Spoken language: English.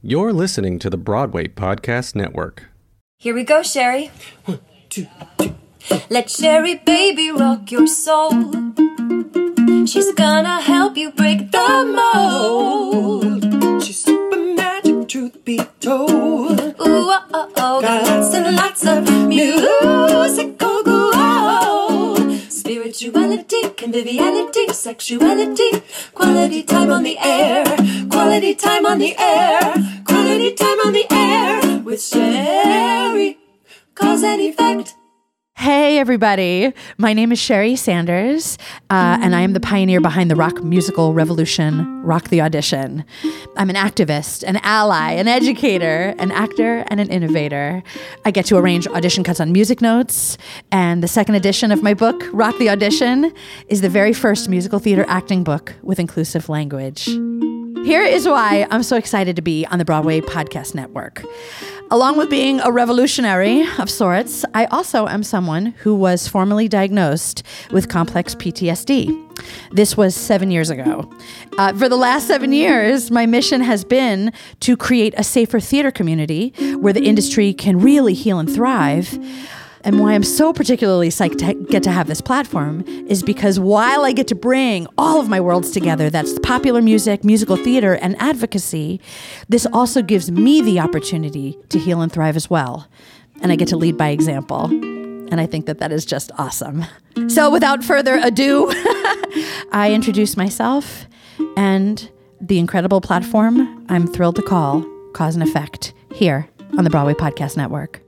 You're listening to the Broadway Podcast Network. Here we go, Sheri. One, two, two. Let Sheri baby rock your soul. She's gonna help you break the mold. She's super magic, truth be told. Ooh, oh, oh, oh. Got lots and lots of musical gold. Conviviality, sexuality, quality time on the air, quality time on the air, quality time on the air with Sheri. Cause and effect. Hey, everybody. My name is Sheri Sanders, uh, and I am the pioneer behind the rock musical revolution, Rock the Audition. I'm an activist, an ally, an educator, an actor, and an innovator. I get to arrange audition cuts on music notes, and the second edition of my book, Rock the Audition, is the very first musical theater acting book with inclusive language. Here is why I'm so excited to be on the Broadway Podcast Network. Along with being a revolutionary of sorts, I also am someone who was formally diagnosed with complex PTSD. This was seven years ago. Uh, for the last seven years, my mission has been to create a safer theater community where the industry can really heal and thrive. And why I'm so particularly psyched to get to have this platform is because while I get to bring all of my worlds together that's popular music, musical theater, and advocacy this also gives me the opportunity to heal and thrive as well. And I get to lead by example. And I think that that is just awesome. So without further ado, I introduce myself and the incredible platform I'm thrilled to call Cause and Effect here on the Broadway Podcast Network.